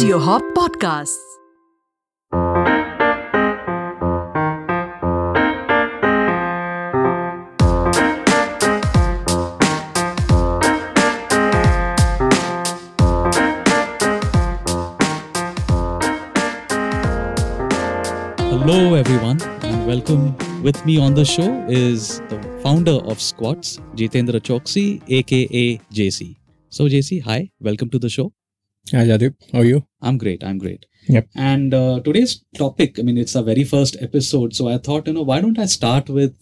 Audio Hop Podcasts. Hello, everyone, and welcome. With me on the show is the founder of Squats, Jitendra Chouksey, aka JC. So, JC, hi, welcome to the show. Hi, Jadip. How are you? I'm great. I'm great. Yep. And uh, today's topic, I mean, it's our very first episode. So I thought, you know, why don't I start with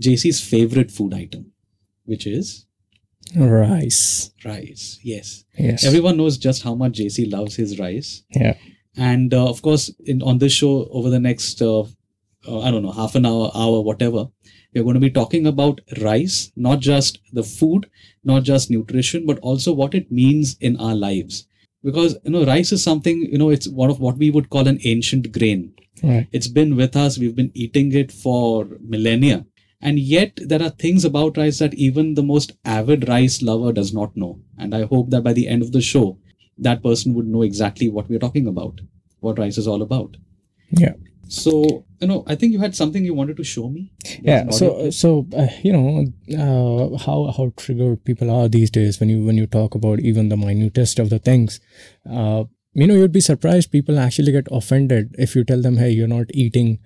JC's favorite food item, which is Rice. rice. Yes. Yes. Everyone knows just how much JC loves his rice. yeah. And uh, of course, in, on this show, over the next, uh, uh, I don't know, half an hour, hour, whatever, we're going to be talking about rice, not just the food, not just nutrition, but also what it means in our lives. Because, you know, rice is something, you know, it's one of what we would call an ancient grain. Right. It's been with us, we've been eating it for millennia. And yet, there are things about rice that even the most avid rice lover does not know. And I hope that by the end of the show, that person would know exactly what we're talking about, what rice is all about. Yeah. So, you know, I think you had something you wanted to show me. Yeah. So, so uh, you know uh, how how triggered people are these days when you when you talk about even the minutest of the things. Uh, you know, you'd be surprised. People actually get offended if you tell them, "Hey, you're not eating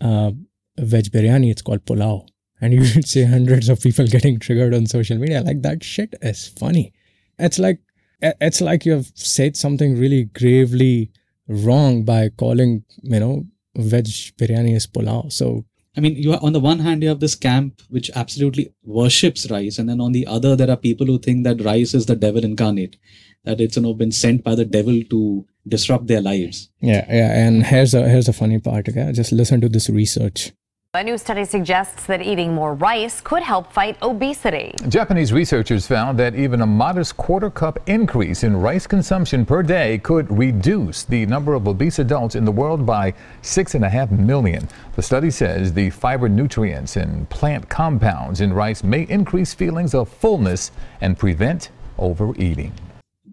uh, veg biryani. It's called pulao." And you would see hundreds of people getting triggered on social media. Like that shit is funny. It's like it's like you have said something really gravely wrong by calling you know veg biryani is pulao. So I mean, you are, on the one hand, you have this camp which absolutely worships rice, and then on the other, there are people who think that rice is the devil incarnate, that it's you know been sent by the devil to disrupt their lives. yeah, yeah. And here's a here's a funny part. Okay, just listen to this research. A new study suggests that eating more rice could help fight obesity. Japanese researchers found that even a modest quarter cup increase in rice consumption per day could reduce the number of obese adults in the world by six and a half million. The study says the fiber nutrients and plant compounds in rice may increase feelings of fullness and prevent overeating.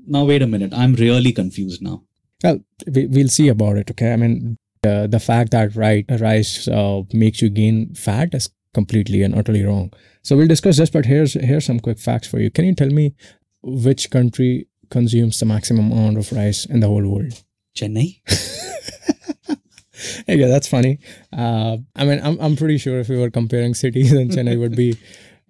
Now, wait a minute, I'm really confused now. Well, we, we'll see about it. Okay, I mean, uh, the fact that right rice uh, makes you gain fat is completely and utterly wrong. So we'll discuss this. But here's here's some quick facts for you. Can you tell me which country consumes the maximum amount of rice in the whole world? Chennai? yeah, that's funny. Uh, I mean, I'm, I'm pretty sure if we were comparing cities, then Chennai would be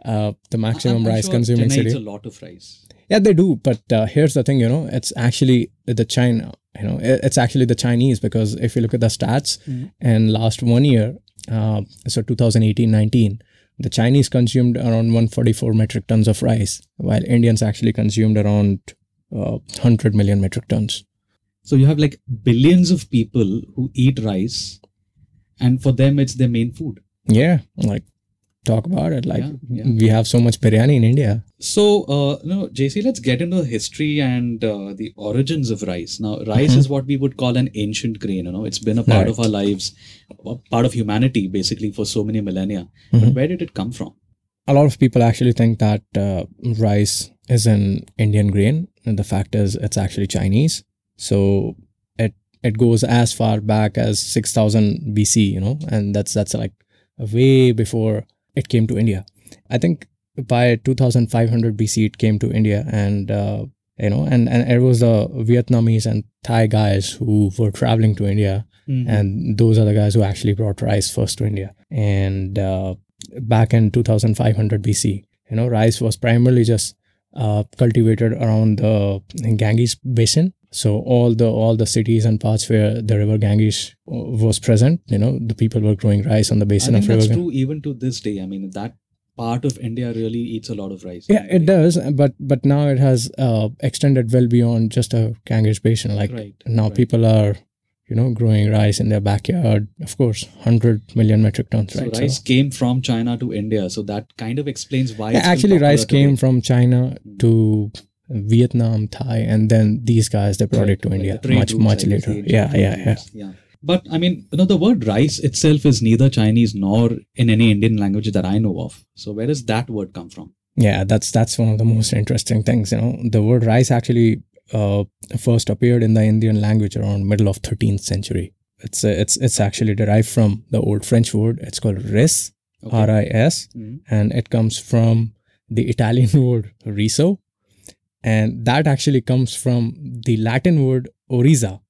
uh, the maximum I'm rice sure consuming Chennai city. a lot of rice. Yeah, they do. But uh, here's the thing, you know, it's actually the China, you know, it- it's actually the Chinese because if you look at the stats and last one year, uh, so 2018 19, the Chinese consumed around 144 metric tons of rice, while Indians actually consumed around uh, 100 million metric tons. So you have like billions of people who eat rice, and for them, it's their main food. Yeah, like talk about it. Like Yeah, yeah. we have so much biryani in India. So, uh, no, JC, let's get into the history and uh, the origins of rice. Now, rice Mm-hmm. is what we would call an ancient grain. You know, it's been a part Right. of our lives, part of humanity, basically for so many millennia. Mm-hmm. But where did it come from? a lot of people actually think that uh, rice is an Indian grain, and the fact is it's actually Chinese. So it it goes as far back as six thousand BC, you know, and that's that's like way before it came to India. I think by two thousand five hundred BC it came to India, and uh, you know, and and it was the Vietnamese and Thai guys who were traveling to India and those are the guys who actually brought rice first to India. And uh, back in 2500 BC, you know, rice was primarily just uh, cultivated around the Ganges basin. So all the all the cities and parts where the river Ganges uh, was present, you know, the people were growing rice on the I basin think of river. that's Ganges. true even to this day. I mean, that part of India really eats a lot of rice. Yeah, it does, but but now it has uh, extended well beyond just a Ganges basin. Like Right, now, right. people are, you know, growing rice in their backyard. Of course, hundred million metric tons, So right? rice came from China to India. So that kind of explains why. Yeah, actually, rice came today. from China hmm. to Vietnam, Thai, and then these guys they brought it to India much much I guess, the later. Yeah, yeah, yeah. yeah. But I mean, you know, the word rice itself is neither Chinese nor in any Indian language that I know of. So where does that word come from? Yeah, that's that's one of the most interesting things. You know, the word rice actually uh, first appeared in the Indian language around middle of 13th century. It's uh, it's it's actually derived from the old French word. It's called ris, Okay. R I S, Mhm. and it comes from the Italian word riso, and that actually comes from the Latin word oryza,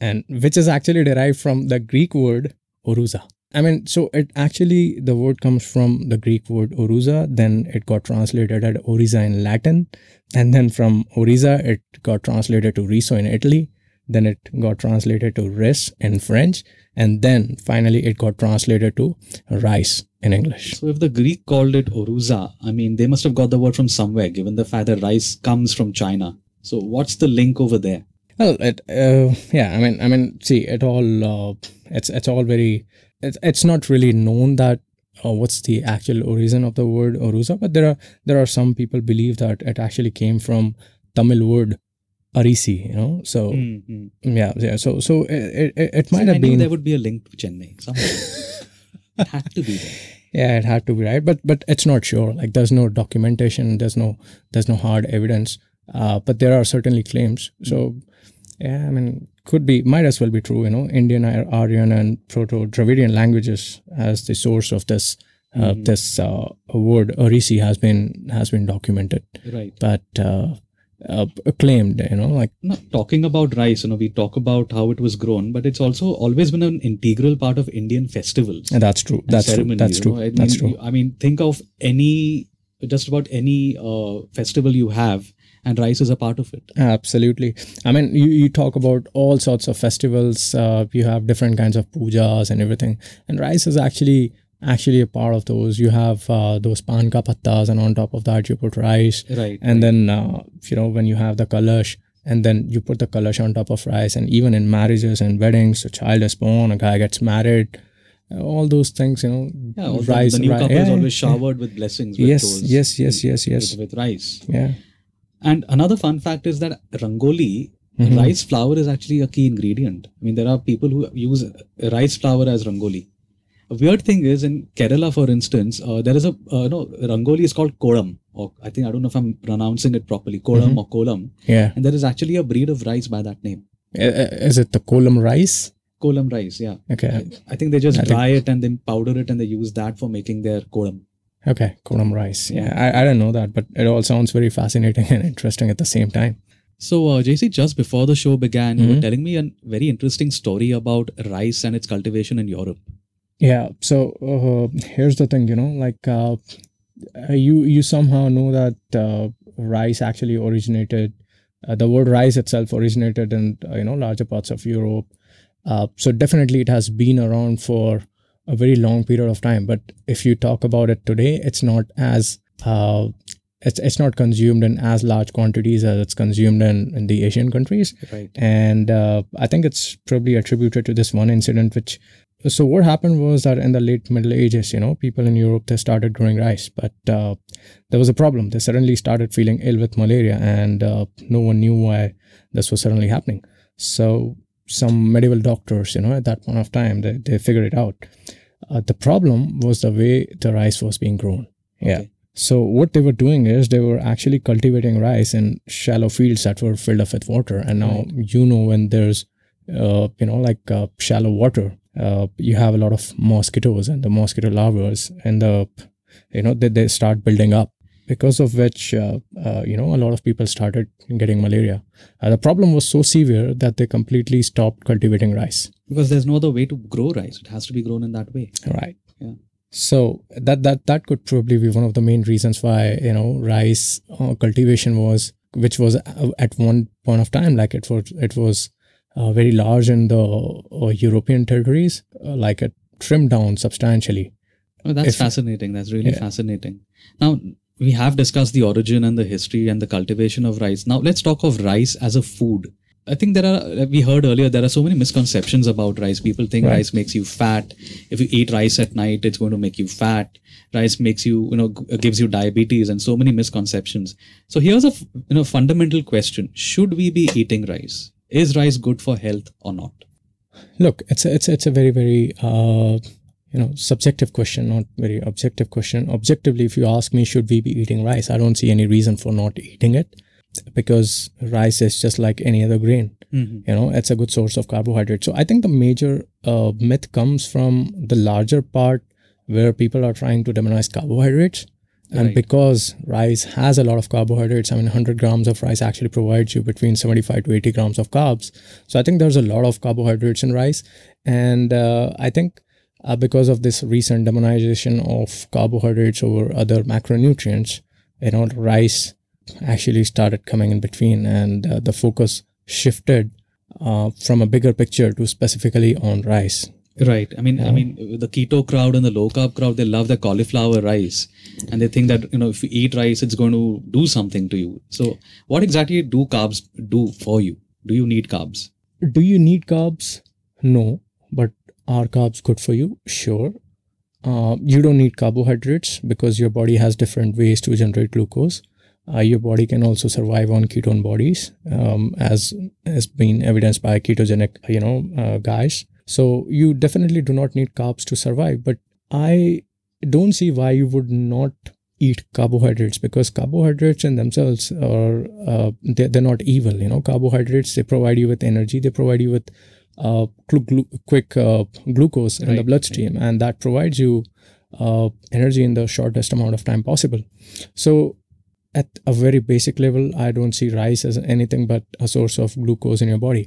and which is actually derived from the Greek word oruza. I mean, so it actually the word comes from the Greek word oruza, then it got translated as oryza in Latin, and then from oryza it got translated to riso in Italy, then it got translated to ris in French, and then finally it got translated to rice in English. So if the Greek called it oruza, I mean, they must have got the word from somewhere, given the fact that rice comes from China. So what's the link over there? Well, it uh, yeah, I mean, I mean, see, it all uh, it's it's all very it's it's not really known that uh, what's the actual origin of the word oruza, but there are there are some people believe that it actually came from Tamil word arisi, you know. So Mhm. yeah, yeah. So so it it, it See, might I have knew been there would be a link to Chennai it had to be there. yeah, it had to be right, but but it's not sure. Like there's no documentation, there's no there's no hard evidence, uh, but there are certainly claims. So yeah, I mean, could be might as well be true. You know, Indian, Aryan, and Proto-Dravidian languages as the source of this uh, this uh, word Arisi has been has been documented, Right. but uh, uh, claimed. You know, like Now, talking about rice, you know, we talk about how it was grown, but it's also always been an integral part of Indian festivals. and that's true. and That's true. That's true. know. I That's true. I mean, think of any, just about any uh, festival you have, and rice is a part of it. Absolutely. I mean, you, you talk about all sorts of festivals. Uh, you have different kinds of pujas and everything, and rice is actually actually a part of those. You have uh, those pan ka pattas, and on top of that, you put rice. Right. And then uh, you know when you have the kalash, and then you put the kalash on top of rice, and even in marriages and weddings, a child is born, a guy gets married, all those things. You know, yeah, all the- rice. the, new ri- couple yeah, is always showered with blessings. With Yes, those, yes, yes, yes, yes. With, with rice. Yeah. And another fun fact is that rangoli, Mm-hmm. rice flour is actually a key ingredient. I mean, there are people who use rice flour as rangoli. A weird thing is in Kerala, for instance, uh, there is a uh, no rangoli is called kolam, or I think I don't know if I'm pronouncing it properly, kolam Mm-hmm. or kolam, Yeah. and there is actually a breed of rice by that name, Uh, uh, Is it the kolam rice? kolam rice. Yeah, Okay. I think they just I think- dry it and then powder it, and they use that for making their kolam. Okay, kolam rice. Yeah, I, I didn't know that, but it all sounds very fascinating and interesting at the same time. So, uh, JC, just before the show began, you Mm-hmm. were telling me a very interesting story about rice and its cultivation in Europe. Yeah. So uh, here's the thing, you know, like uh, uh, you you somehow know that uh, rice actually originated. Uh, the word rice itself originated in uh, you know larger parts of Europe. Uh, so definitely it has been around for a very long period of time. But if you talk about it today, it's not as uh, it's it's not consumed in as large quantities as it's consumed in, in the Asian countries. Right. and uh, I think it's probably attributed to this one incident. Which so what happened was that in the late Middle Ages, you know, people in Europe they started growing rice, but uh, there was a problem. They suddenly started feeling ill with malaria, and uh, no one knew why this was suddenly happening. So some medieval doctors, you know, at that point of time, they, they figured it out. Uh, the problem was the way the rice was being grown. Yeah. So what they were doing is they were actually cultivating rice in shallow fields that were filled up with water. And now you know when there's uh, you know like uh, shallow water, uh, you have a lot of mosquitoes and the mosquito larvae and the you know they, they start building up because of which uh, uh, you know a lot of people started getting malaria. Uh, the problem was so severe that they completely stopped cultivating rice. Because there's no other way to grow rice. It has to be grown in that way. Right. Yeah. So that that that could probably be one of the main reasons why you know rice uh, cultivation was, which was uh, at one point of time like it was it was uh, very large in the uh, European territories, uh, like it trimmed down substantially. Oh, that's If- fascinating. That's really Yeah. fascinating. Now, we have discussed the origin and the history and the cultivation of rice. Now, let's talk of rice as a food. I think there are, we heard earlier, there are so many misconceptions about rice. People think Right. rice makes you fat. If you eat rice at night, it's going to make you fat. Rice makes you, you know, gives you diabetes and so many misconceptions. So here's a you know, fundamental question. Should we be eating rice? Is rice good for health or not? Look, it's a, it's it's a very very uh, you know subjective question, not very objective question. Objectively, if you ask me, should we be eating rice? I don't see any reason for not eating it. because rice is just like any other grain Mhm. you know it's a good source of carbohydrate so i think the major uh, myth comes from the larger part where people are trying to demonize carbohydrates and Right. because rice has a lot of carbohydrates i mean 100 grams of rice actually provides you between 75 to 80 grams of carbs so i think there's a lot of carbohydrates in rice and uh, i think uh, because of this recent demonization of carbohydrates over other macronutrients you know rice actually started coming in between and uh, the focus shifted uh, from a bigger picture to specifically on rice Right. I mean, I mean, the keto crowd and the low carb crowd, they love the cauliflower rice, and they think that you know if you eat rice, it's going to do something to you. So, what exactly do carbs do for you? Do you need carbs? do you need carbs no but are carbs good for you? Sure. Uh, you don't need carbohydrates because your body has different ways to generate glucose. Uh, your body can also survive on ketone bodies um, as has been evidenced by ketogenic you know uh, guys. So you definitely do not need carbs to survive but i don't see why you would not eat carbohydrates because carbohydrates in themselves are uh, they're, they're not evil you know. Carbohydrates they provide you with energy they provide you with uh, glu- quick uh, glucose in the Right, bloodstream and that provides you uh, energy in the shortest amount of time possible. So at a very basic level i don't see rice as anything but a source of glucose in your body.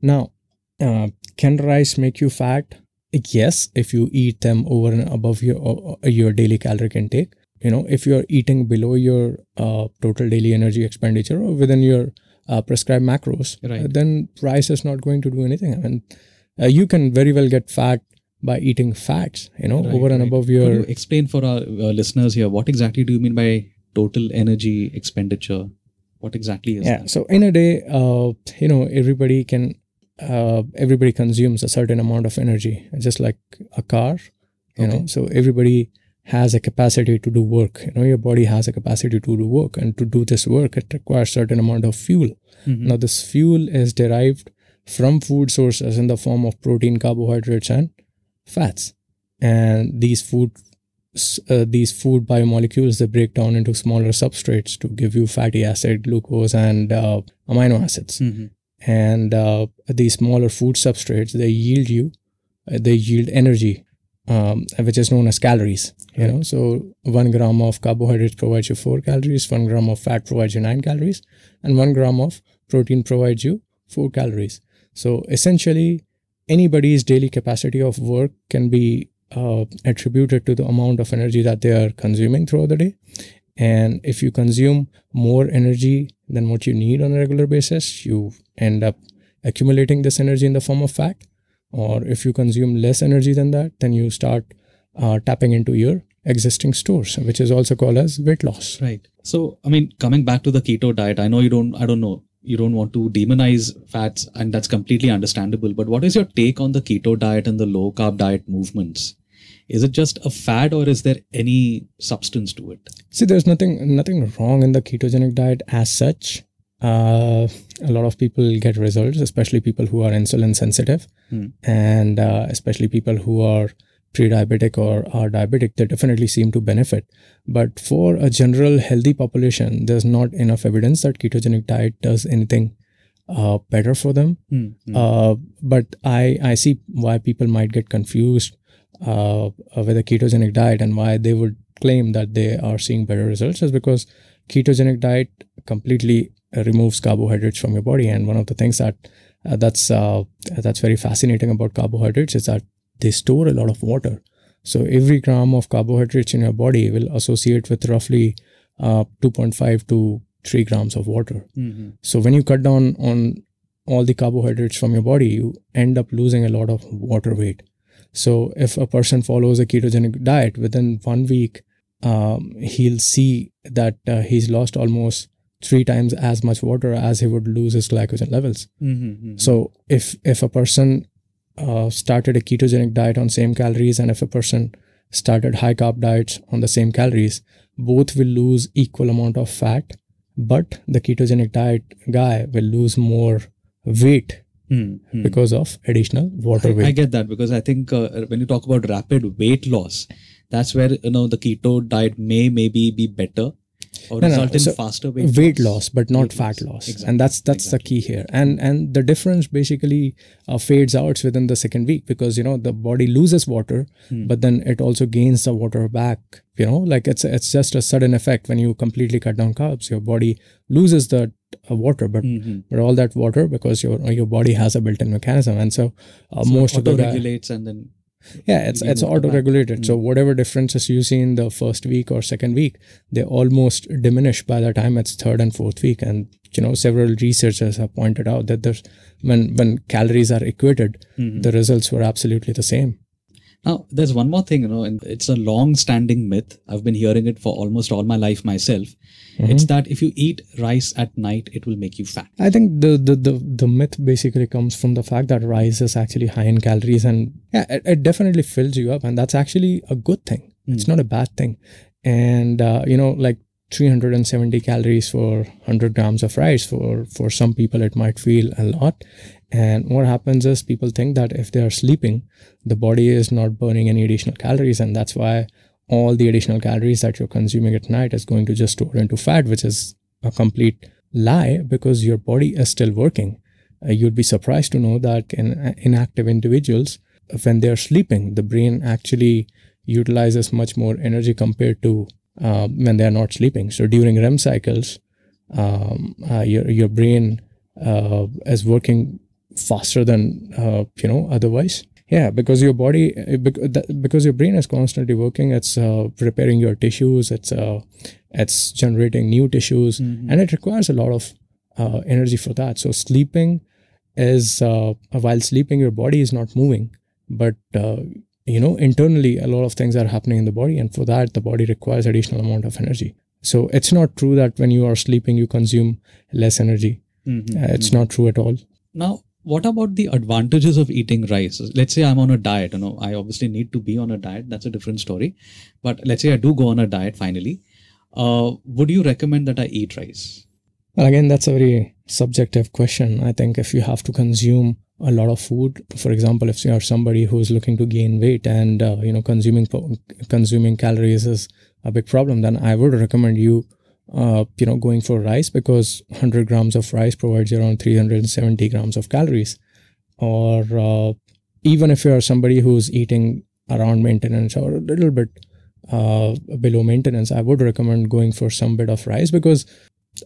Now uh, can rice make you fat? Yes if you eat them over and above your uh, your daily caloric intake. You know if you're eating below your uh, total daily energy expenditure or within your uh, prescribed macros Right. then rice is not going to do anything i mean uh, you can very well get fat by eating fats you know Right, over and right. above Could your you explain for our uh, listeners here what exactly do you mean by total energy expenditure? What exactly is yeah that? so in a day uh, you know everybody can uh, everybody consumes a certain amount of energy just like a car you know so everybody has a capacity to do work you know your body has a capacity to do work and to do this work it requires certain amount of fuel Mhm. now this fuel is derived from food sources in the form of protein carbohydrates and fats and these food uh, these food biomolecules they break down into smaller substrates to give you fatty acid glucose and uh, amino acids Mhm. and uh, these smaller food substrates they yield you uh, they yield energy um, which is known as calories you know? So one gram of carbohydrates provides you four calories one gram of fat provides you nine calories and one gram of protein provides you four calories. So essentially anybody's daily capacity of work can be uh, attributed to the amount of energy that they are consuming throughout the day. And if you consume more energy than what you need on a regular basis you end up accumulating this energy in the form of fat or if you consume less energy than that then you start uh, tapping into your existing stores which is also called as weight loss Right. So, I mean, coming back to the keto diet, I know you don't, I don't know, you don't want to demonize fats, and that's completely understandable. But what is your take on the keto diet and the low carb diet movements? Is it just a fad or is there any substance to it? See, there's nothing nothing wrong in the ketogenic diet as such. Uh, a lot of people get results, especially people who are insulin sensitive, Hmm. and uh, especially people who are pre-diabetic or are diabetic. They definitely seem to benefit. But for a general healthy population, there's not enough evidence that ketogenic diet does anything uh, better for them. Hmm, hmm. Uh, but I I see why people might get confused uh, with a ketogenic diet and why they would claim that they are seeing better results is because ketogenic diet completely removes carbohydrates from your body and one of the things that uh, that's uh, that's very fascinating about carbohydrates is that they store a lot of water so every gram of carbohydrates in your body will associate with roughly uh, 2.5 to 3 grams of water Mhm. so when you cut down on all the carbohydrates from your body, you end up losing a lot of water weight. So if a person follows a ketogenic diet within one week, um, he'll see that uh, he's lost almost three times as much water as he would lose his glycogen levels. Mhm, mhm. So if if a person uh, started a ketogenic diet on same calories and if a person started high carb diets on the same calories, both will lose equal amount of fat, but the ketogenic diet guy will lose more weight Hmm, hmm. because of additional water I, weight. I get that because I think uh, when you talk about rapid weight loss, that's where you know the keto diet may maybe be better. Or No, no, result in so faster weight, weight loss but not fat loss. loss Exactly. and that's that's the key here and and the difference basically uh, fades out within the second week because you know the body loses water Hmm. but then it also gains the water back you know like it's it's just a sudden effect when you completely cut down carbs your body loses the uh, water but Mhm. but all that water because your your body has a built-in mechanism and so, uh, most of the regulates and then yeah it's it's auto regulated so whatever differences you see in the first week or second week they almost diminish by the time it's third and fourth week. And you know several researchers have pointed out that there's when when calories are equated the results were absolutely the same Now, there's one more thing, you know, and it's a long standing myth. I've been hearing it for almost all my life myself. Mm-hmm. It's that if you eat rice at night, it will make you fat. I think the, the the the myth basically comes from the fact that rice is actually high in calories and yeah, it, it definitely fills you up and that's actually a good thing. It's not a bad thing. And uh, you know, like 370 calories for 100 grams of rice for for some people it might feel a lot. And what happens is people think that if they are sleeping the body is not burning any additional calories. And that's why all the additional calories that you're consuming at night is going to just store into fat which is a complete lie because your body is still working. Uh, you'd be surprised to know that in inactive individuals when they're sleeping the brain actually utilizes much more energy compared to uh, when they are not sleeping. So during rem cycles um, uh, your, your brain uh, is working faster than uh, you know otherwise. Yeah because your body uh, because your brain is constantly working it's uh, repairing your tissues it's uh, it's generating new tissues and it requires a lot of uh, energy for that. So sleeping is uh, while sleeping your body is not moving but uh, you know internally a lot of things are happening in the body and for that the body requires additional amount of energy so it's not true that when you are sleeping you consume less energy Mhm. uh, it's not true at all Now, what about the advantages of eating rice? Let's say I'm on a diet. You know, I obviously need to be on a diet. That's a different story. But let's say I do go on a diet finally. Uh, would you recommend that I eat rice? Well, again, that's a very subjective question. I think if you have to consume a lot of food, for example, if you are somebody who is looking to gain weight and uh, you know consuming consuming calories is a big problem, then I would recommend you, uh, you know, going for rice because 100 grams of rice provides around 370 grams of calories. Or uh, even if you are somebody who's eating around maintenance or a little bit uh, below maintenance, I would recommend going for some bit of rice because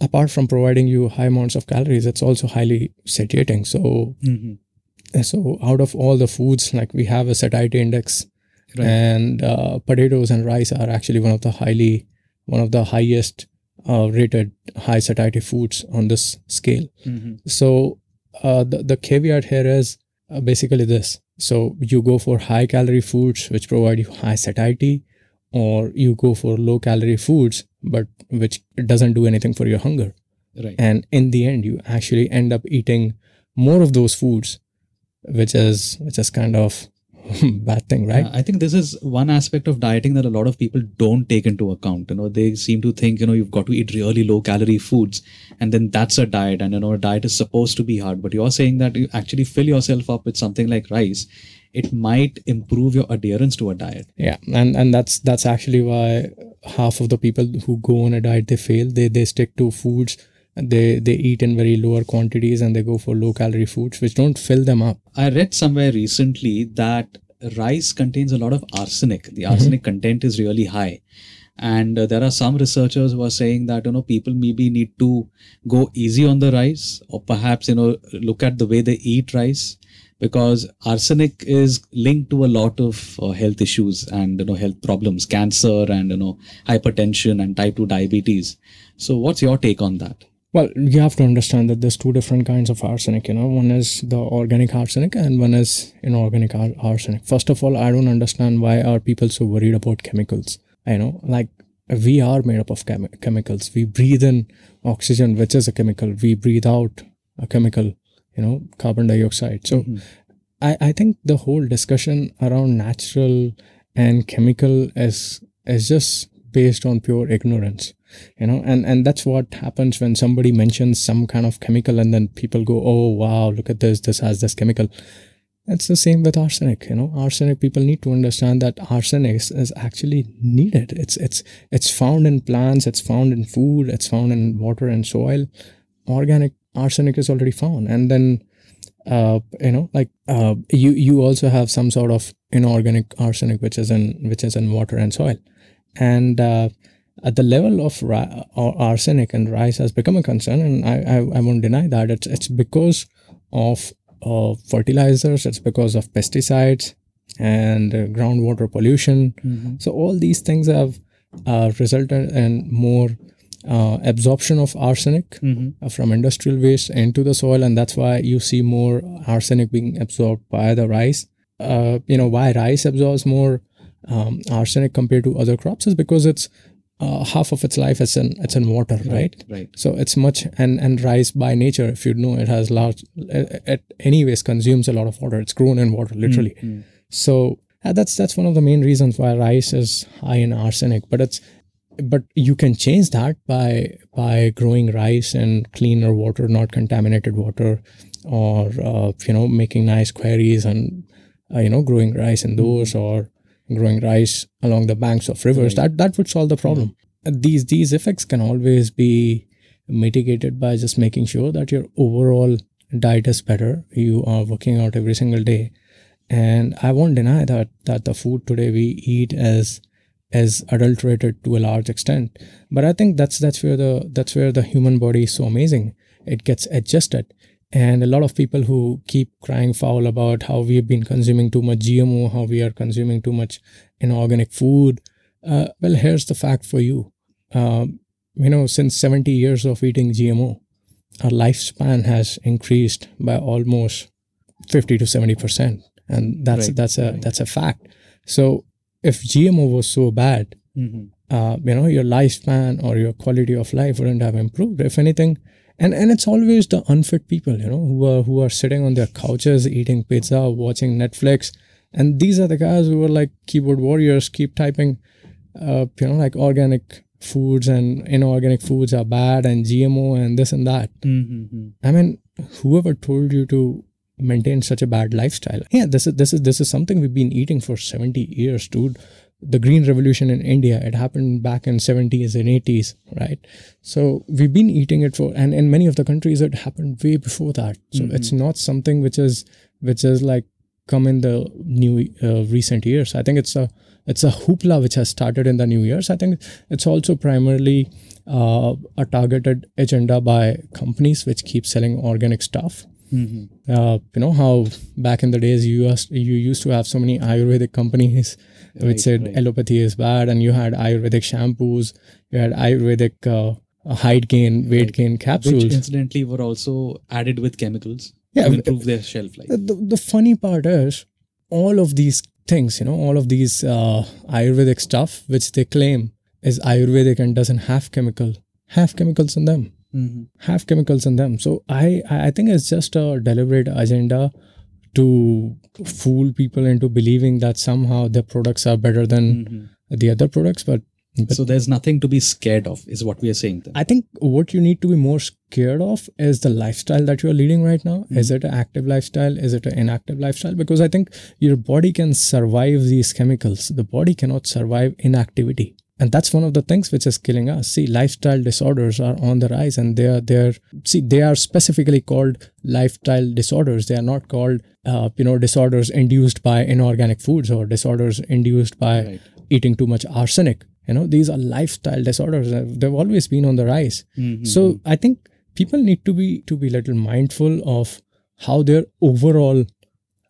apart from providing you high amounts of calories, it's also highly satiating. So, Mm-hmm. So out of all the foods, like we have a satiety index, Right. and uh, potatoes and rice are actually one of the highly, one of the highest uh, rated high satiety foods on this scale. Mm-hmm. So, uh, the the caveat here is uh, basically this. So you go for high calorie foods which provide you high satiety, or you go for low calorie foods but which doesn't do anything for your hunger Right. and in the end you actually end up eating more of those foods which is which is kind of bad thing right I think this is one aspect of dieting that a lot of people don't take into account. You know, they seem to think, you know, you've got to eat really low calorie foods and then that's a diet. And, you know, a diet is supposed to be hard. But you're saying that you actually fill yourself up with something like rice, it might improve your adherence to a diet. yeah and and that's that's actually why half of the people who go on a diet they fail they they stick to foods they they eat in very lower quantities and they go for low calorie foods which don't fill them up I read somewhere recently that rice contains a lot of arsenic. The arsenic content is really high. And uh, there are some researchers who are saying that, you know, people maybe need to go easy on the rice or perhaps, you know, look at the way they eat rice because arsenic is linked to a lot of uh, health issues and, you know, health problems, cancer and, you know, hypertension and type 2 diabetes. So what's your take on that? Well, you have to understand that there's two different kinds of arsenic. You know, one is the organic arsenic and one is inorganic ar- arsenic. First of all, I don't understand why are people so worried about chemicals. You know, like we are made up of chemi- chemicals. We breathe in oxygen, which is a chemical. We breathe out a chemical. You know, carbon dioxide. So, mm-hmm. I I think the whole discussion around natural and chemical is is just based on pure ignorance you know and and that's what happens when somebody mentions some kind of chemical and then people go oh wow look at this this has this chemical It's the same with arsenic. You know, arsenic. People need to understand that arsenic is, is actually needed. It's it's it's found in plants. It's found in food. It's found in water and soil. Organic arsenic is already found, and then uh, you know, like uh, you you also have some sort of inorganic arsenic which is in which is in water and soil, and uh, at the level of ra- arsenic and rice has become a concern, and I, I I won't deny that it's it's because of of fertilizers, it's because of pesticides and uh, groundwater pollution. Mm-hmm. So all these things have uh, resulted in more uh, absorption of arsenic Mm-hmm. uh, from industrial waste into the soil, and that's why you see more arsenic being absorbed by the rice. Uh, you know why rice absorbs more um, arsenic compared to other crops is because it's uh, half of its life is in it's in water, right? Right. So it's much and and rice by nature, if you know, it has large. It, it anyways consumes a lot of water. It's grown in water, literally. Mm. So uh, that's that's one of the main reasons why rice is high in arsenic. But it's but you can change that by by growing rice in cleaner water, not contaminated water, or uh, you know making nice quarries and uh, you know growing rice in those or growing rice along the banks of rivers. That that would solve the problem. Uh, These these effects can always be mitigated by just making sure that your overall diet is better. You are working out every single day, and I won't deny that that the food today we eat is is adulterated to a large extent. But I think that's that's where the that's where the human body is so amazing. It gets adjusted. And a lot of people who keep crying foul about how we've been consuming too much GMO, how we are consuming too much inorganic food. Uh, well, here's the fact for you. Um, you know, since 70 years of eating GMO, our lifespan has increased by almost 50 to 70 percent, and that's Right, that's a right. that's a fact. So, if GMO was so bad, Mhm. uh, you know your lifespan or your quality of life wouldn't have improved if anything and and it's always the unfit people you know who are who are sitting on their couches eating pizza watching netflix and these are the guys who are like keyboard warriors keep typing uh, you know like organic foods and inorganic foods are bad and gmo and this and that Mhm. I mean, whoever told you to maintain such a bad lifestyle? Yeah, this is this is this is something we've been eating for 70 years, dude. The green revolution in India, it happened back in 70s and 80s, right? So we've been eating it for and in many of the countries it happened way before that. So it's not something which is which is like come in the new uh, recent years. I think it's a it's a hoopla which has started in the new years. I think it's also primarily uh, a targeted agenda by companies which keep selling organic stuff. Mhm. Uh, you know how back in the days you used you used to have so many Ayurvedic companies which Right, said right. allopathy is bad, and you had Ayurvedic shampoos, you had Ayurvedic uh, height gain, weight gain capsules, Which incidentally were also added with chemicals Yeah, to improve their shelf life. the, the, the funny part is all of these things you know all of these uh, ayurvedic stuff which they claim is ayurvedic and doesn't have chemical have chemicals in them Mhm. have chemicals in them so i i think it's just a deliberate agenda to fool people into believing that somehow their products are better than Mhm. the other products but, but So there's nothing to be scared of, is what we are saying. Then. I think what you need to be more scared of is the lifestyle that you are leading right now. Is it an active lifestyle? Is it an inactive lifestyle? Because I think your body can survive these chemicals. The body cannot survive inactivity. And that's one of the things which is killing us. See, lifestyle disorders are on the rise and they are they're see, they are specifically called lifestyle disorders. They are not called uh, you know, disorders induced by inorganic foods or disorders induced by Right. eating too much arsenic. You know, these are lifestyle disorders. They've always been on the rise. Mhm. So I think people need to be to be little mindful of how their overall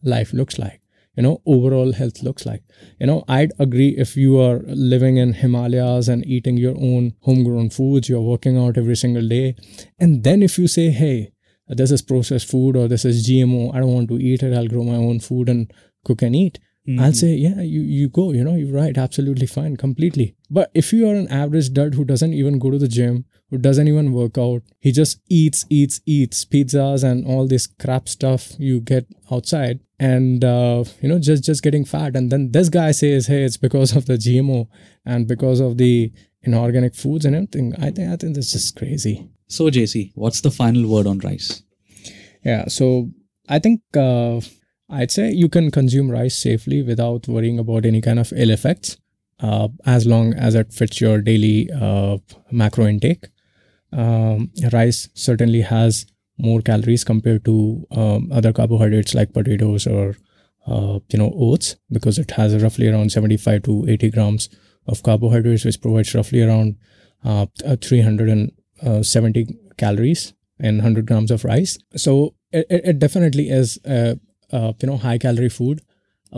life looks like. You know, overall health looks like. You know, I'd agree if you are living in Himalayas and eating your own homegrown foods, you're working out every single day, and then if you say, "Hey, this is processed food or this is GMO, I don't want to eat it. I'll grow my own food and cook and eat." I'll say, yeah, you, you go, you know, you're right, absolutely fine, completely. But if you are an average dud who doesn't even go to the gym, who doesn't even work out, he just eats, eats, eats pizzas and all this crap stuff you get outside and, uh, you know, just, just getting fat. And then this guy says, hey, it's because of the GMO and because of the inorganic foods and everything. I think, I think that's just crazy. So, JC, what's the final word on rice? Yeah. So I think uh, I'd say you can consume rice safely without worrying about any kind of ill effects, uh, as long as it fits your daily uh, macro intake. Um, rice certainly has more calories compared to um, other carbohydrates like potatoes or uh, you know oats because it has roughly around 75 to 80 grams of carbohydrates, which provides roughly around uh, 370 calories in 100 grams of rice. So it, it definitely is a, a you know high calorie food,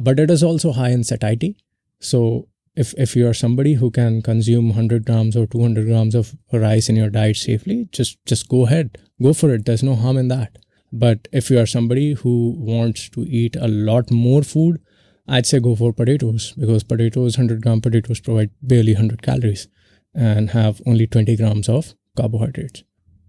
but it is also high in satiety. So if if you are somebody who can consume 100 grams or 200 grams of rice in your diet safely, just just go ahead, go for it. There's no harm in that. But if you are somebody who wants to eat a lot more food, I'd say go for potatoes because potatoes, 100 gram potatoes provide barely 100 calories and have only 20 grams of carbohydrates.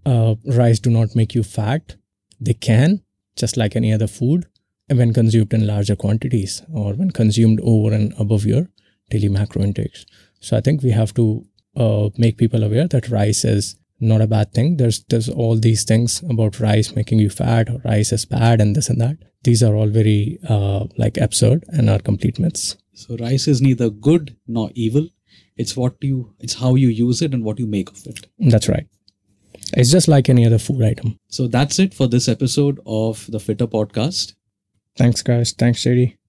Uh, rice do not make you fat. They can, just like any other food, when consumed in larger quantities or when consumed over and above your daily macro intakes. So I think we have to uh, make people aware that rice is not a bad thing. There's there's all these things about rice making you fat or rice is bad and this and that. These are all very uh, like absurd and are complete myths. So rice is neither good nor evil. It's what you it's how you use it and what you make of it. That's right. It's just like any other food item. So that's it for this episode of the Fittr podcast. Thanks, guys. Thanks, JD.